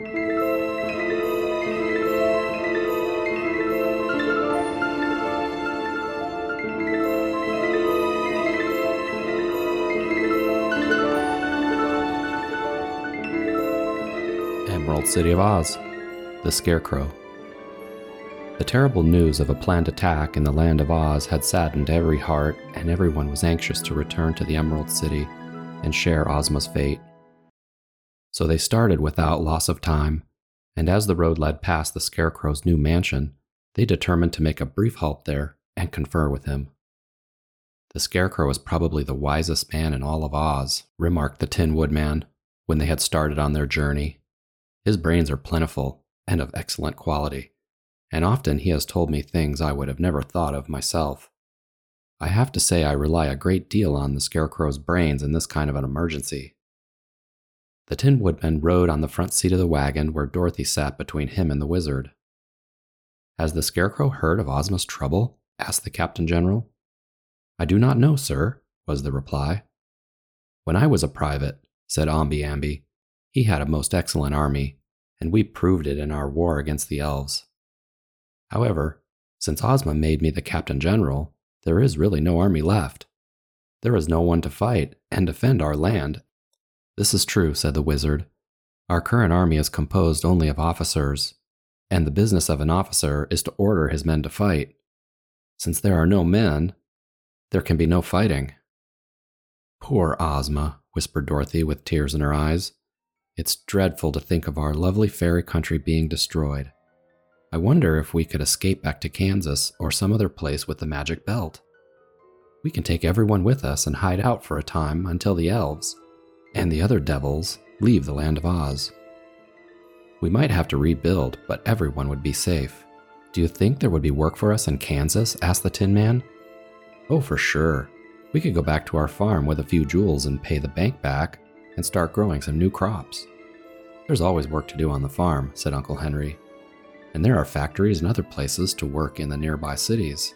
Emerald City of Oz, The Scarecrow. The terrible news of a planned attack in the land of Oz had saddened every heart, and everyone was anxious to return to the Emerald City and share Ozma's fate. So they started without loss of time, and as the road led past the Scarecrow's new mansion, they determined to make a brief halt there and confer with him. The Scarecrow is probably the wisest man in all of Oz, remarked the Tin Woodman when they had started on their journey. His brains are plentiful and of excellent quality, and often he has told me things I would have never thought of myself. I have to say I rely a great deal on the Scarecrow's brains in this kind of an emergency. The Tin Woodman rode on the front seat of the wagon where Dorothy sat between him and the wizard. Has the Scarecrow heard of Ozma's trouble? asked the Captain General. I do not know, sir, was the reply. When I was a private, said Omby Amby, he had a most excellent army, and we proved it in our war against the elves. However, since Ozma made me the Captain General, there is really no army left. There is no one to fight and defend our land. This is true, said the wizard. Our current army is composed only of officers, and the business of an officer is to order his men to fight. Since there are no men, there can be no fighting. Poor Ozma, whispered Dorothy with tears in her eyes. It's dreadful to think of our lovely fairy country being destroyed. I wonder if we could escape back to Kansas or some other place with the magic belt. We can take everyone with us and hide out for a time until the elves and the other devils leave the land of Oz. We might have to rebuild, but everyone would be safe. Do you think there would be work for us in Kansas? asked the Tin Man. Oh, for sure. We could go back to our farm with a few jewels and pay the bank back and start growing some new crops. There's always work to do on the farm, said Uncle Henry. And there are factories and other places to work in the nearby cities.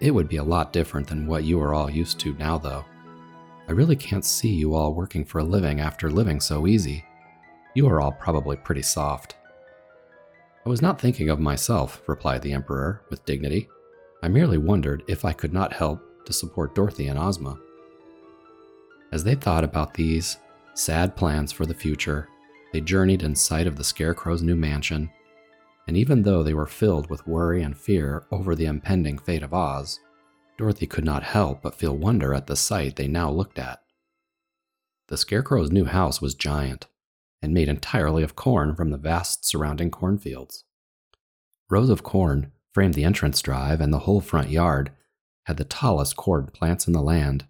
It would be a lot different than what you are all used to now, though. I really can't see you all working for a living after living so easy. You are all probably pretty soft. I was not thinking of myself, replied the Emperor with dignity. I merely wondered if I could not help to support Dorothy and Ozma. As they thought about these sad plans for the future, they journeyed in sight of the Scarecrow's new mansion, and even though they were filled with worry and fear over the impending fate of Oz, Dorothy could not help but feel wonder at the sight they now looked at. The Scarecrow's new house was giant, and made entirely of corn from the vast surrounding cornfields. Rows of corn framed the entrance drive, and the whole front yard had the tallest corn plants in the land.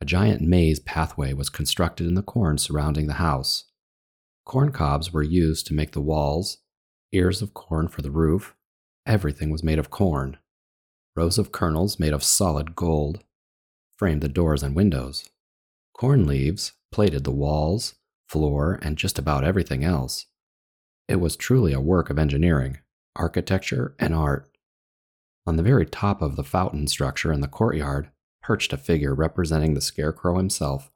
A giant maze pathway was constructed in the corn surrounding the house, Corn cobs were used to make the walls, ears of corn for the roof. Everything was made of corn. Rows of kernels made of solid gold framed the doors and windows. Corn leaves plated the walls, floor, and just about everything else. It was truly a work of engineering, architecture, and art. On the very top of the fountain structure in the courtyard perched a figure representing the Scarecrow himself,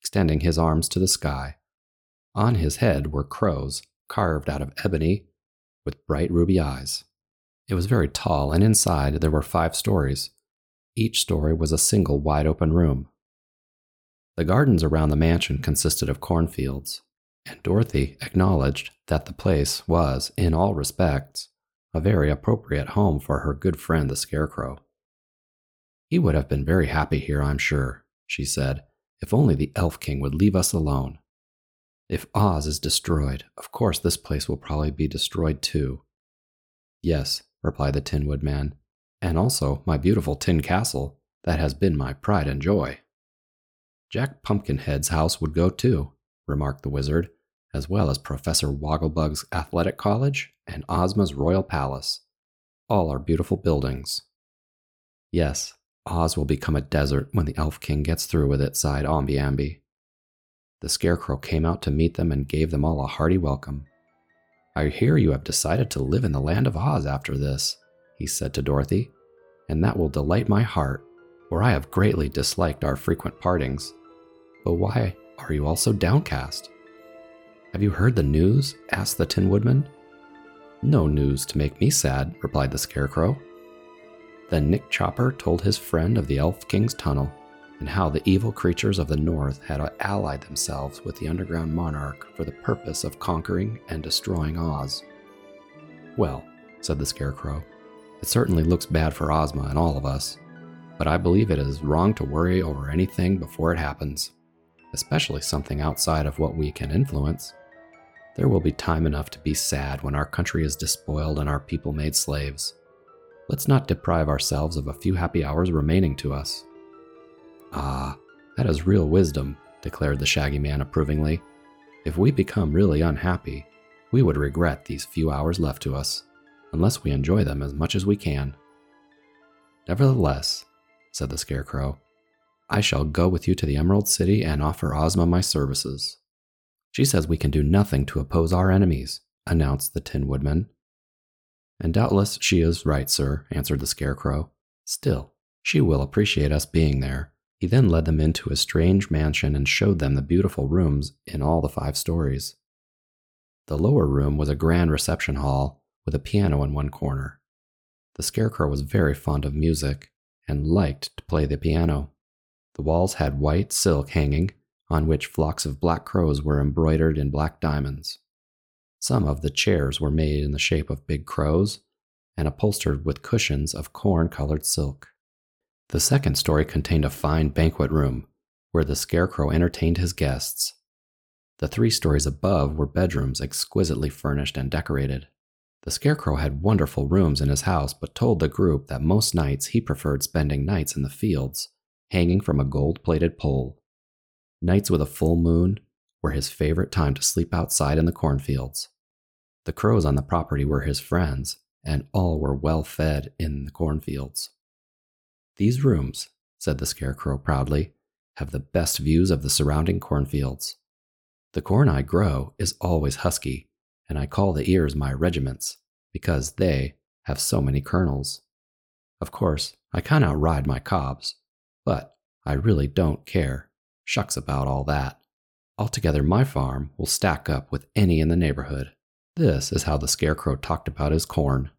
extending his arms to the sky. On his head were crows carved out of ebony with bright ruby eyes. It was very tall, and inside there were five stories. Each story was a single wide open room. The gardens around the mansion consisted of cornfields, and Dorothy acknowledged that the place was, in all respects, a very appropriate home for her good friend the Scarecrow. He would have been very happy here, I'm sure, she said, if only the Elf King would leave us alone. If Oz is destroyed, of course this place will probably be destroyed too. Yes, replied the Tin Woodman, and also my beautiful tin castle that has been my pride and joy. Jack Pumpkinhead's house would go too, remarked the wizard, as well as Professor Wogglebug's athletic college and Ozma's royal palace. All are beautiful buildings. Yes, Oz will become a desert when the Elf King gets through with it, sighed Omby Amby. The Scarecrow came out to meet them and gave them all a hearty welcome. I hear you have decided to live in the land of Oz after this, he said to Dorothy, and that will delight my heart, for I have greatly disliked our frequent partings. But why are you all so downcast? Have you heard the news? asked the Tin Woodman. No news to make me sad, replied the Scarecrow. Then Nick Chopper told his friend of the Elf King's tunnel and how the evil creatures of the North had allied themselves with the underground monarch for the purpose of conquering and destroying Oz. Well, said the Scarecrow, it certainly looks bad for Ozma and all of us, but I believe it is wrong to worry over anything before it happens, especially something outside of what we can influence. There will be time enough to be sad when our country is despoiled and our people made slaves. Let's not deprive ourselves of a few happy hours remaining to us. Ah, that is real wisdom, declared the Shaggy Man approvingly. If we become really unhappy, we would regret these few hours left to us, unless we enjoy them as much as we can. Nevertheless, said the Scarecrow, I shall go with you to the Emerald City and offer Ozma my services. She says we can do nothing to oppose our enemies, announced the Tin Woodman. And doubtless she is right, sir, answered the Scarecrow. Still, she will appreciate us being there. He then led them into a strange mansion and showed them the beautiful rooms in all the five stories. The lower room was a grand reception hall with a piano in one corner. The Scarecrow was very fond of music and liked to play the piano. The walls had white silk hanging on which flocks of black crows were embroidered in black diamonds. Some of the chairs were made in the shape of big crows and upholstered with cushions of corn colored silk. The second story contained a fine banquet room where the scarecrow entertained his guests. The three stories above were bedrooms exquisitely furnished and decorated. The scarecrow had wonderful rooms in his house, but told the group that most nights he preferred spending nights in the fields, hanging from a gold plated pole. Nights with a full moon were his favorite time to sleep outside in the cornfields. The crows on the property were his friends, and all were well fed in the cornfields. These rooms, said the Scarecrow proudly, have the best views of the surrounding cornfields. The corn I grow is always husky, and I call the ears my regiments, because they have so many kernels. Of course, I can outride my cobs, but I really don't care. Shucks about all that. Altogether, my farm will stack up with any in the neighborhood. This is how the Scarecrow talked about his corn.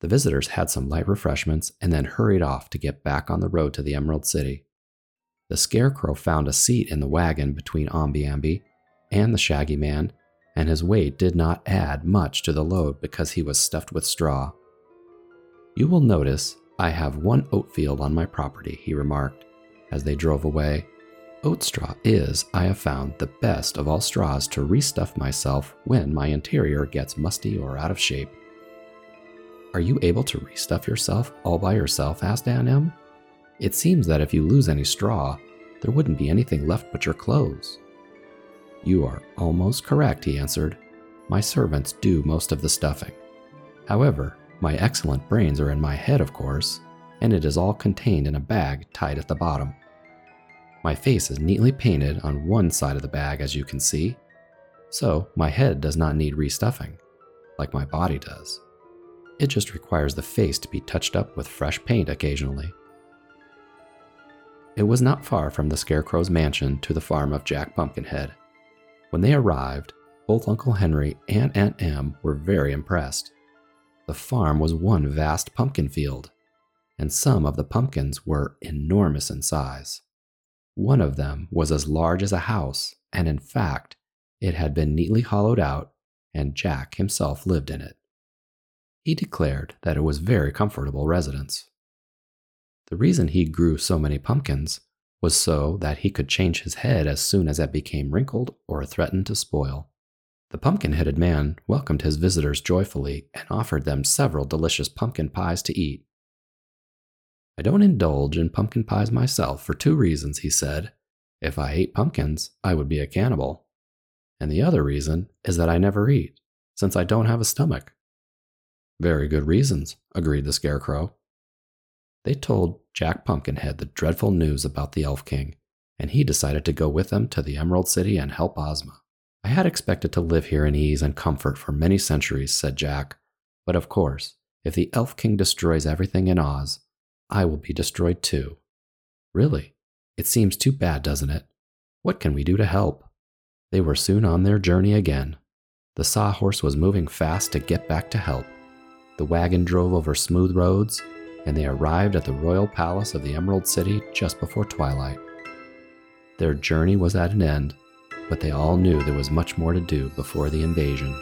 The visitors had some light refreshments and then hurried off to get back on the road to the Emerald City. The Scarecrow found a seat in the wagon between Omby Amby and the Shaggy Man, and his weight did not add much to the load because he was stuffed with straw. You will notice I have one oat field on my property, he remarked as they drove away Oat straw is, I have found, the best of all straws to restuff myself when my interior gets musty or out of shape. Are you able to restuff yourself all by yourself? asked Aunt Em. It seems that if you lose any straw, there wouldn't be anything left but your clothes. You are almost correct, he answered. My servants do most of the stuffing. However, my excellent brains are in my head, of course, and it is all contained in a bag tied at the bottom. My face is neatly painted on one side of the bag, as you can see, so my head does not need restuffing, like my body does. It just requires the face to be touched up with fresh paint occasionally. It was not far from the Scarecrow's mansion to the farm of Jack Pumpkinhead. When they arrived, both Uncle Henry and Aunt Em were very impressed. The farm was one vast pumpkin field, and some of the pumpkins were enormous in size. One of them was as large as a house, and in fact, it had been neatly hollowed out, and Jack himself lived in it. He declared that it was very comfortable residence. The reason he grew so many pumpkins was so that he could change his head as soon as it became wrinkled or threatened to spoil. The pumpkin headed man welcomed his visitors joyfully and offered them several delicious pumpkin pies to eat. I don't indulge in pumpkin pies myself for two reasons, he said. If I ate pumpkins, I would be a cannibal. And the other reason is that I never eat, since I don't have a stomach. Very good reasons, agreed the Scarecrow. They told Jack Pumpkinhead the dreadful news about the Elf King, and he decided to go with them to the Emerald City and help Ozma. I had expected to live here in ease and comfort for many centuries, said Jack, but of course, if the Elf King destroys everything in Oz, I will be destroyed too. Really? It seems too bad, doesn't it? What can we do to help? They were soon on their journey again. The sawhorse was moving fast to get back to help. The wagon drove over smooth roads, and they arrived at the royal palace of the Emerald City just before twilight. Their journey was at an end, but they all knew there was much more to do before the invasion.